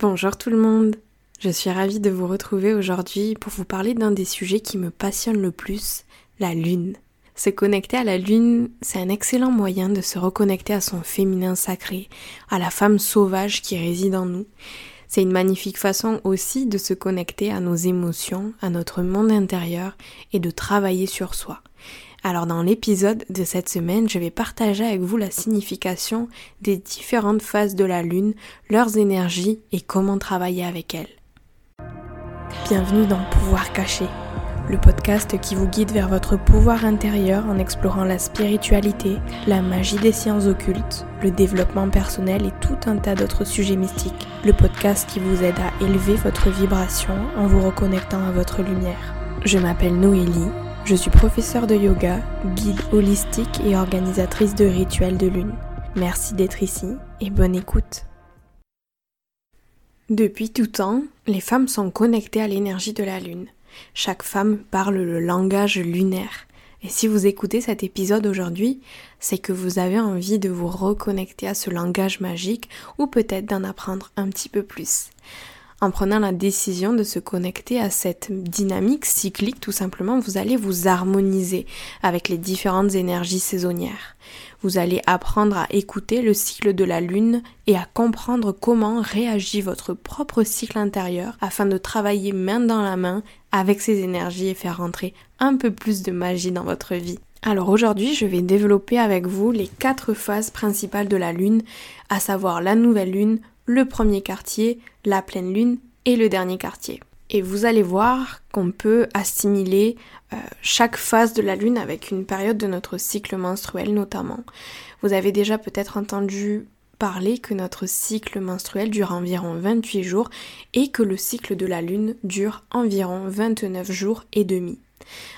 Bonjour tout le monde. Je suis ravie de vous retrouver aujourd'hui pour vous parler d'un des sujets qui me passionne le plus, la lune. Se connecter à la lune, c'est un excellent moyen de se reconnecter à son féminin sacré, à la femme sauvage qui réside en nous. C'est une magnifique façon aussi de se connecter à nos émotions, à notre monde intérieur et de travailler sur soi. Alors dans l'épisode de cette semaine, je vais partager avec vous la signification des différentes phases de la Lune, leurs énergies et comment travailler avec elles. Bienvenue dans Pouvoir caché, le podcast qui vous guide vers votre pouvoir intérieur en explorant la spiritualité, la magie des sciences occultes, le développement personnel et tout un tas d'autres sujets mystiques. Le podcast qui vous aide à élever votre vibration en vous reconnectant à votre lumière. Je m'appelle Noélie je suis professeure de yoga, guide holistique et organisatrice de rituels de lune. Merci d'être ici et bonne écoute. Depuis tout temps, les femmes sont connectées à l'énergie de la lune. Chaque femme parle le langage lunaire. Et si vous écoutez cet épisode aujourd'hui, c'est que vous avez envie de vous reconnecter à ce langage magique ou peut-être d'en apprendre un petit peu plus en prenant la décision de se connecter à cette dynamique cyclique, tout simplement, vous allez vous harmoniser avec les différentes énergies saisonnières. Vous allez apprendre à écouter le cycle de la lune et à comprendre comment réagit votre propre cycle intérieur afin de travailler main dans la main avec ces énergies et faire rentrer un peu plus de magie dans votre vie. Alors aujourd'hui, je vais développer avec vous les quatre phases principales de la lune, à savoir la nouvelle lune, le premier quartier, la pleine lune et le dernier quartier. Et vous allez voir qu'on peut assimiler euh, chaque phase de la lune avec une période de notre cycle menstruel notamment. Vous avez déjà peut-être entendu parler que notre cycle menstruel dure environ 28 jours et que le cycle de la lune dure environ 29 jours et demi.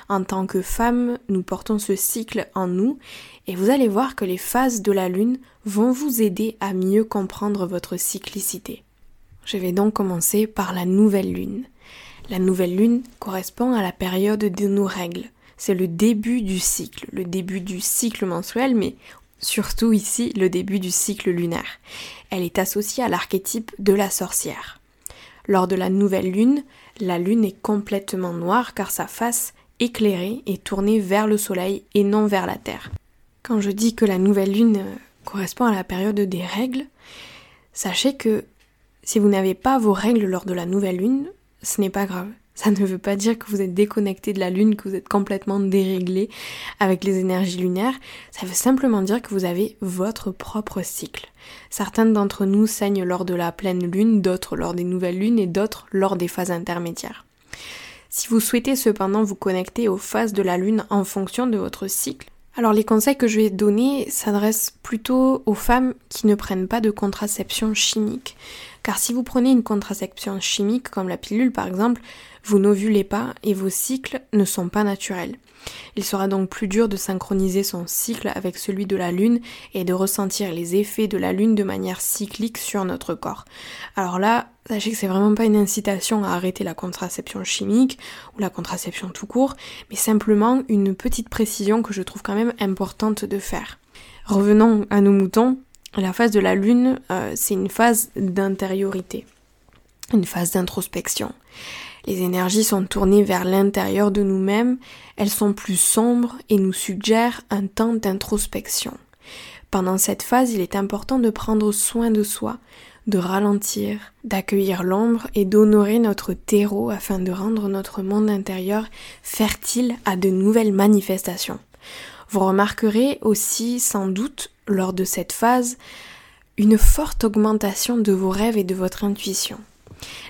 En tant que femme, nous portons ce cycle en nous et vous allez voir que les phases de la lune vont vous aider à mieux comprendre votre cyclicité. Je vais donc commencer par la nouvelle lune. La nouvelle lune correspond à la période de nos règles. C'est le début du cycle, le début du cycle mensuel, mais surtout ici le début du cycle lunaire. Elle est associée à l'archétype de la sorcière. Lors de la nouvelle lune, la lune est complètement noire car sa face éclairée est tournée vers le soleil et non vers la terre. Quand je dis que la nouvelle lune euh, correspond à la période des règles, sachez que si vous n'avez pas vos règles lors de la nouvelle lune, ce n'est pas grave. Ça ne veut pas dire que vous êtes déconnecté de la lune, que vous êtes complètement déréglé avec les énergies lunaires. Ça veut simplement dire que vous avez votre propre cycle. Certains d'entre nous saignent lors de la pleine lune, d'autres lors des nouvelles lunes et d'autres lors des phases intermédiaires. Si vous souhaitez cependant vous connecter aux phases de la lune en fonction de votre cycle, alors les conseils que je vais donner s'adressent plutôt aux femmes qui ne prennent pas de contraception chimique. Car si vous prenez une contraception chimique comme la pilule par exemple, vous n'ovulez pas et vos cycles ne sont pas naturels. Il sera donc plus dur de synchroniser son cycle avec celui de la Lune et de ressentir les effets de la Lune de manière cyclique sur notre corps. Alors là, sachez que c'est vraiment pas une incitation à arrêter la contraception chimique ou la contraception tout court, mais simplement une petite précision que je trouve quand même importante de faire. Revenons à nos moutons, la phase de la Lune, euh, c'est une phase d'intériorité, une phase d'introspection. Les énergies sont tournées vers l'intérieur de nous-mêmes, elles sont plus sombres et nous suggèrent un temps d'introspection. Pendant cette phase, il est important de prendre soin de soi, de ralentir, d'accueillir l'ombre et d'honorer notre terreau afin de rendre notre monde intérieur fertile à de nouvelles manifestations. Vous remarquerez aussi sans doute lors de cette phase une forte augmentation de vos rêves et de votre intuition.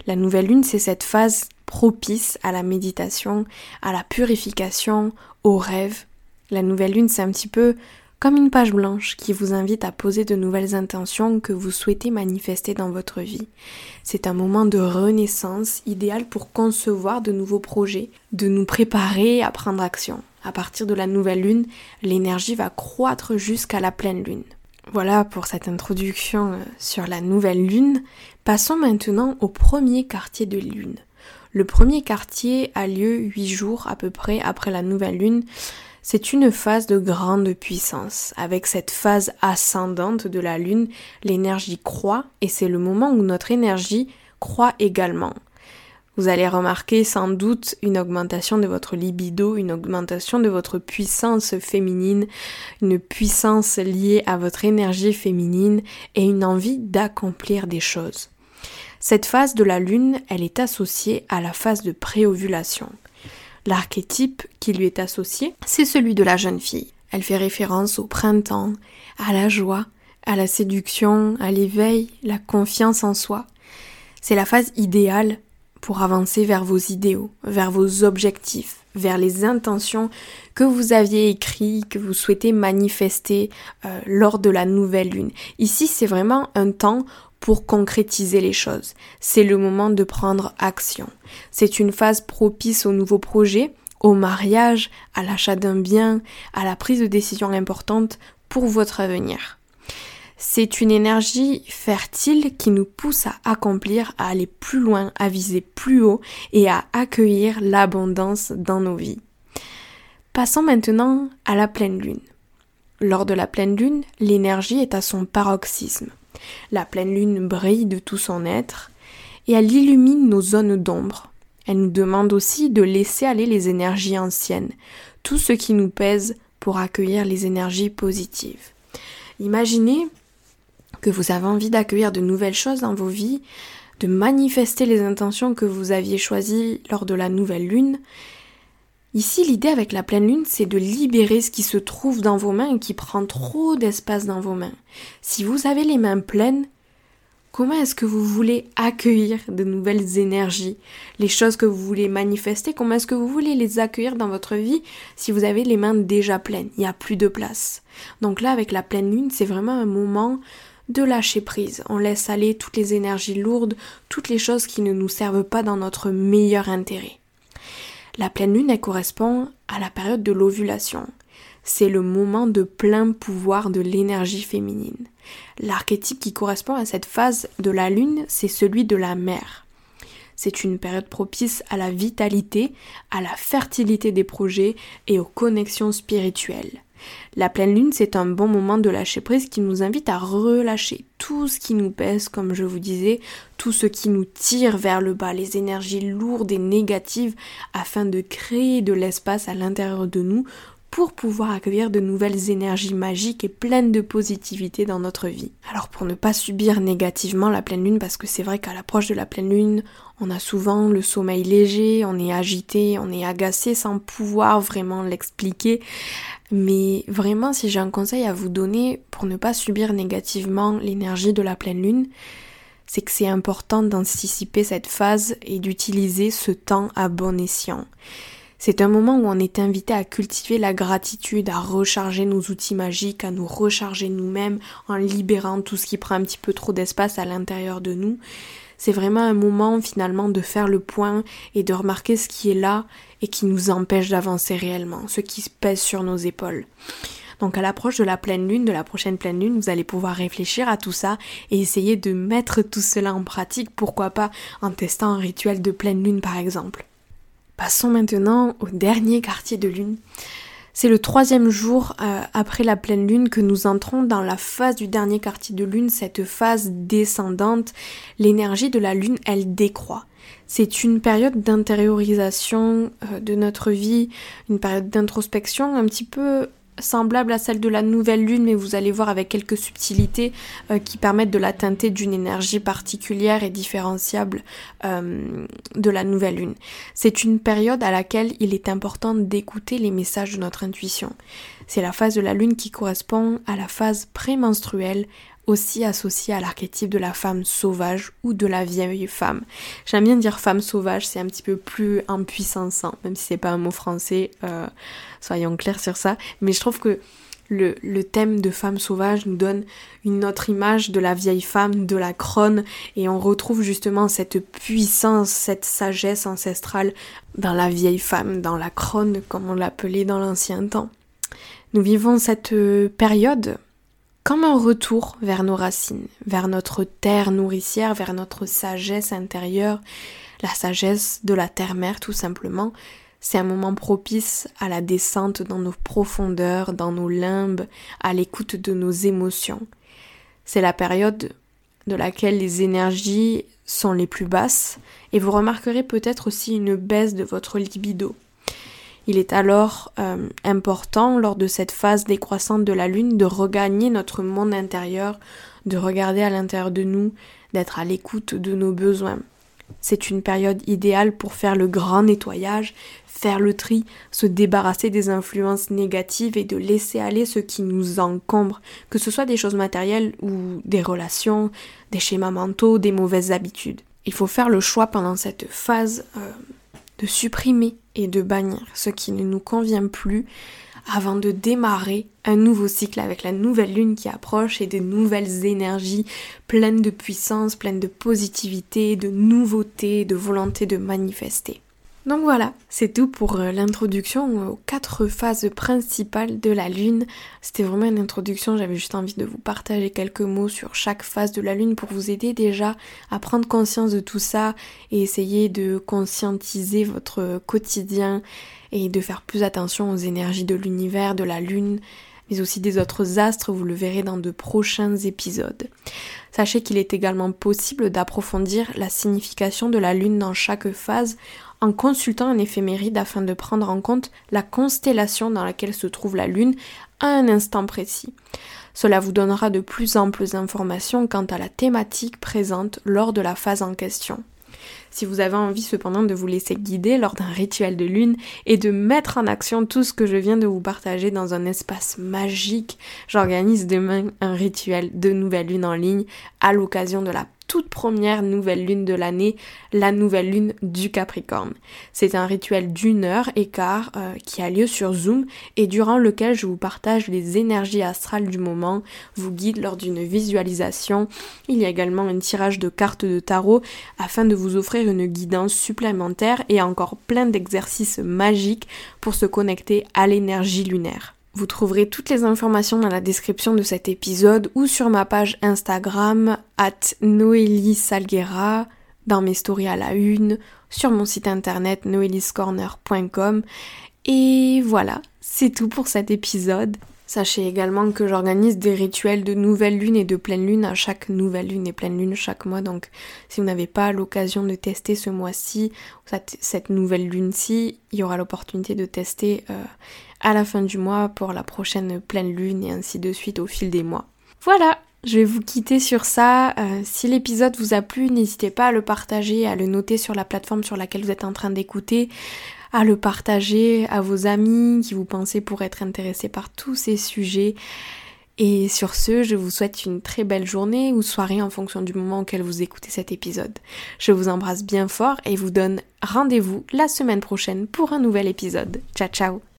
La nouvelle lune, c'est cette phase propice à la méditation, à la purification, au rêve. La nouvelle lune, c'est un petit peu comme une page blanche qui vous invite à poser de nouvelles intentions que vous souhaitez manifester dans votre vie. C'est un moment de renaissance idéal pour concevoir de nouveaux projets, de nous préparer à prendre action. À partir de la nouvelle lune, l'énergie va croître jusqu'à la pleine lune. Voilà pour cette introduction euh, sur la nouvelle lune. Passons maintenant au premier quartier de lune. Le premier quartier a lieu huit jours à peu près après la nouvelle lune. C'est une phase de grande puissance. Avec cette phase ascendante de la lune, l'énergie croît et c'est le moment où notre énergie croît également. Vous allez remarquer sans doute une augmentation de votre libido, une augmentation de votre puissance féminine, une puissance liée à votre énergie féminine et une envie d'accomplir des choses. Cette phase de la lune, elle est associée à la phase de préovulation. L'archétype qui lui est associé, c'est celui de la jeune fille. Elle fait référence au printemps, à la joie, à la séduction, à l'éveil, la confiance en soi. C'est la phase idéale pour avancer vers vos idéaux, vers vos objectifs, vers les intentions que vous aviez écrites, que vous souhaitez manifester euh, lors de la nouvelle lune. Ici, c'est vraiment un temps pour concrétiser les choses. C'est le moment de prendre action. C'est une phase propice aux nouveaux projets, au mariage, à l'achat d'un bien, à la prise de décisions importantes pour votre avenir. C'est une énergie fertile qui nous pousse à accomplir, à aller plus loin, à viser plus haut et à accueillir l'abondance dans nos vies. Passons maintenant à la pleine lune. Lors de la pleine lune, l'énergie est à son paroxysme. La pleine lune brille de tout son être et elle illumine nos zones d'ombre. Elle nous demande aussi de laisser aller les énergies anciennes, tout ce qui nous pèse pour accueillir les énergies positives. Imaginez que vous avez envie d'accueillir de nouvelles choses dans vos vies, de manifester les intentions que vous aviez choisies lors de la nouvelle lune. Ici, l'idée avec la pleine lune, c'est de libérer ce qui se trouve dans vos mains et qui prend trop d'espace dans vos mains. Si vous avez les mains pleines, comment est-ce que vous voulez accueillir de nouvelles énergies, les choses que vous voulez manifester, comment est-ce que vous voulez les accueillir dans votre vie si vous avez les mains déjà pleines, il n'y a plus de place. Donc là, avec la pleine lune, c'est vraiment un moment de lâcher prise. On laisse aller toutes les énergies lourdes, toutes les choses qui ne nous servent pas dans notre meilleur intérêt. La pleine lune, elle correspond à la période de l'ovulation. C'est le moment de plein pouvoir de l'énergie féminine. L'archétype qui correspond à cette phase de la lune, c'est celui de la mère. C'est une période propice à la vitalité, à la fertilité des projets et aux connexions spirituelles. La pleine lune, c'est un bon moment de lâcher prise qui nous invite à relâcher tout ce qui nous pèse, comme je vous disais, tout ce qui nous tire vers le bas, les énergies lourdes et négatives, afin de créer de l'espace à l'intérieur de nous pour pouvoir accueillir de nouvelles énergies magiques et pleines de positivité dans notre vie. Alors pour ne pas subir négativement la pleine lune, parce que c'est vrai qu'à l'approche de la pleine lune, on a souvent le sommeil léger, on est agité, on est agacé sans pouvoir vraiment l'expliquer. Mais vraiment, si j'ai un conseil à vous donner pour ne pas subir négativement l'énergie de la pleine lune, c'est que c'est important d'anticiper cette phase et d'utiliser ce temps à bon escient. C'est un moment où on est invité à cultiver la gratitude, à recharger nos outils magiques, à nous recharger nous-mêmes en libérant tout ce qui prend un petit peu trop d'espace à l'intérieur de nous. C'est vraiment un moment finalement de faire le point et de remarquer ce qui est là et qui nous empêche d'avancer réellement, ce qui pèse sur nos épaules. Donc à l'approche de la pleine lune, de la prochaine pleine lune, vous allez pouvoir réfléchir à tout ça et essayer de mettre tout cela en pratique, pourquoi pas en testant un rituel de pleine lune par exemple. Passons maintenant au dernier quartier de lune. C'est le troisième jour euh, après la pleine lune que nous entrons dans la phase du dernier quartier de lune, cette phase descendante. L'énergie de la lune, elle décroît. C'est une période d'intériorisation euh, de notre vie, une période d'introspection un petit peu semblable à celle de la nouvelle lune, mais vous allez voir avec quelques subtilités euh, qui permettent de la teinter d'une énergie particulière et différenciable euh, de la nouvelle lune. C'est une période à laquelle il est important d'écouter les messages de notre intuition. C'est la phase de la lune qui correspond à la phase prémenstruelle aussi associé à l'archétype de la femme sauvage ou de la vieille femme. J'aime bien dire femme sauvage, c'est un petit peu plus impuissant, même si c'est pas un mot français, euh, soyons clairs sur ça. Mais je trouve que le, le, thème de femme sauvage nous donne une autre image de la vieille femme, de la crone, et on retrouve justement cette puissance, cette sagesse ancestrale dans la vieille femme, dans la crone, comme on l'appelait dans l'ancien temps. Nous vivons cette période comme un retour vers nos racines, vers notre terre nourricière, vers notre sagesse intérieure, la sagesse de la terre-mère tout simplement. C'est un moment propice à la descente dans nos profondeurs, dans nos limbes, à l'écoute de nos émotions. C'est la période de laquelle les énergies sont les plus basses et vous remarquerez peut-être aussi une baisse de votre libido. Il est alors euh, important lors de cette phase décroissante de la lune de regagner notre monde intérieur, de regarder à l'intérieur de nous, d'être à l'écoute de nos besoins. C'est une période idéale pour faire le grand nettoyage, faire le tri, se débarrasser des influences négatives et de laisser aller ce qui nous encombre, que ce soit des choses matérielles ou des relations, des schémas mentaux, des mauvaises habitudes. Il faut faire le choix pendant cette phase euh, de supprimer et de bannir ce qui ne nous convient plus avant de démarrer un nouveau cycle avec la nouvelle lune qui approche et de nouvelles énergies pleines de puissance, pleines de positivité, de nouveauté, de volonté de manifester. Donc voilà, c'est tout pour euh, l'introduction aux quatre phases principales de la Lune. C'était vraiment une introduction, j'avais juste envie de vous partager quelques mots sur chaque phase de la Lune pour vous aider déjà à prendre conscience de tout ça et essayer de conscientiser votre quotidien et de faire plus attention aux énergies de l'univers, de la Lune, mais aussi des autres astres, vous le verrez dans de prochains épisodes. Sachez qu'il est également possible d'approfondir la signification de la Lune dans chaque phase en consultant un éphéméride afin de prendre en compte la constellation dans laquelle se trouve la Lune à un instant précis. Cela vous donnera de plus amples informations quant à la thématique présente lors de la phase en question. Si vous avez envie cependant de vous laisser guider lors d'un rituel de lune et de mettre en action tout ce que je viens de vous partager dans un espace magique, j'organise demain un rituel de nouvelle lune en ligne à l'occasion de la toute première nouvelle lune de l'année, la nouvelle lune du Capricorne. C'est un rituel d'une heure et quart euh, qui a lieu sur Zoom et durant lequel je vous partage les énergies astrales du moment, vous guide lors d'une visualisation. Il y a également un tirage de cartes de tarot afin de vous offrir une guidance supplémentaire et encore plein d'exercices magiques pour se connecter à l'énergie lunaire. Vous trouverez toutes les informations dans la description de cet épisode ou sur ma page Instagram at Noélie Salguera, dans mes stories à la une, sur mon site internet noeliscorner.com. Et voilà, c'est tout pour cet épisode. Sachez également que j'organise des rituels de nouvelle lune et de pleine lune à chaque nouvelle lune et pleine lune chaque mois. Donc si vous n'avez pas l'occasion de tester ce mois-ci, cette nouvelle lune-ci, il y aura l'opportunité de tester euh, à la fin du mois pour la prochaine pleine lune et ainsi de suite au fil des mois. Voilà, je vais vous quitter sur ça. Euh, si l'épisode vous a plu, n'hésitez pas à le partager, à le noter sur la plateforme sur laquelle vous êtes en train d'écouter à le partager à vos amis qui vous pensez pour être intéressés par tous ces sujets. Et sur ce, je vous souhaite une très belle journée ou soirée en fonction du moment auquel vous écoutez cet épisode. Je vous embrasse bien fort et vous donne rendez-vous la semaine prochaine pour un nouvel épisode. Ciao ciao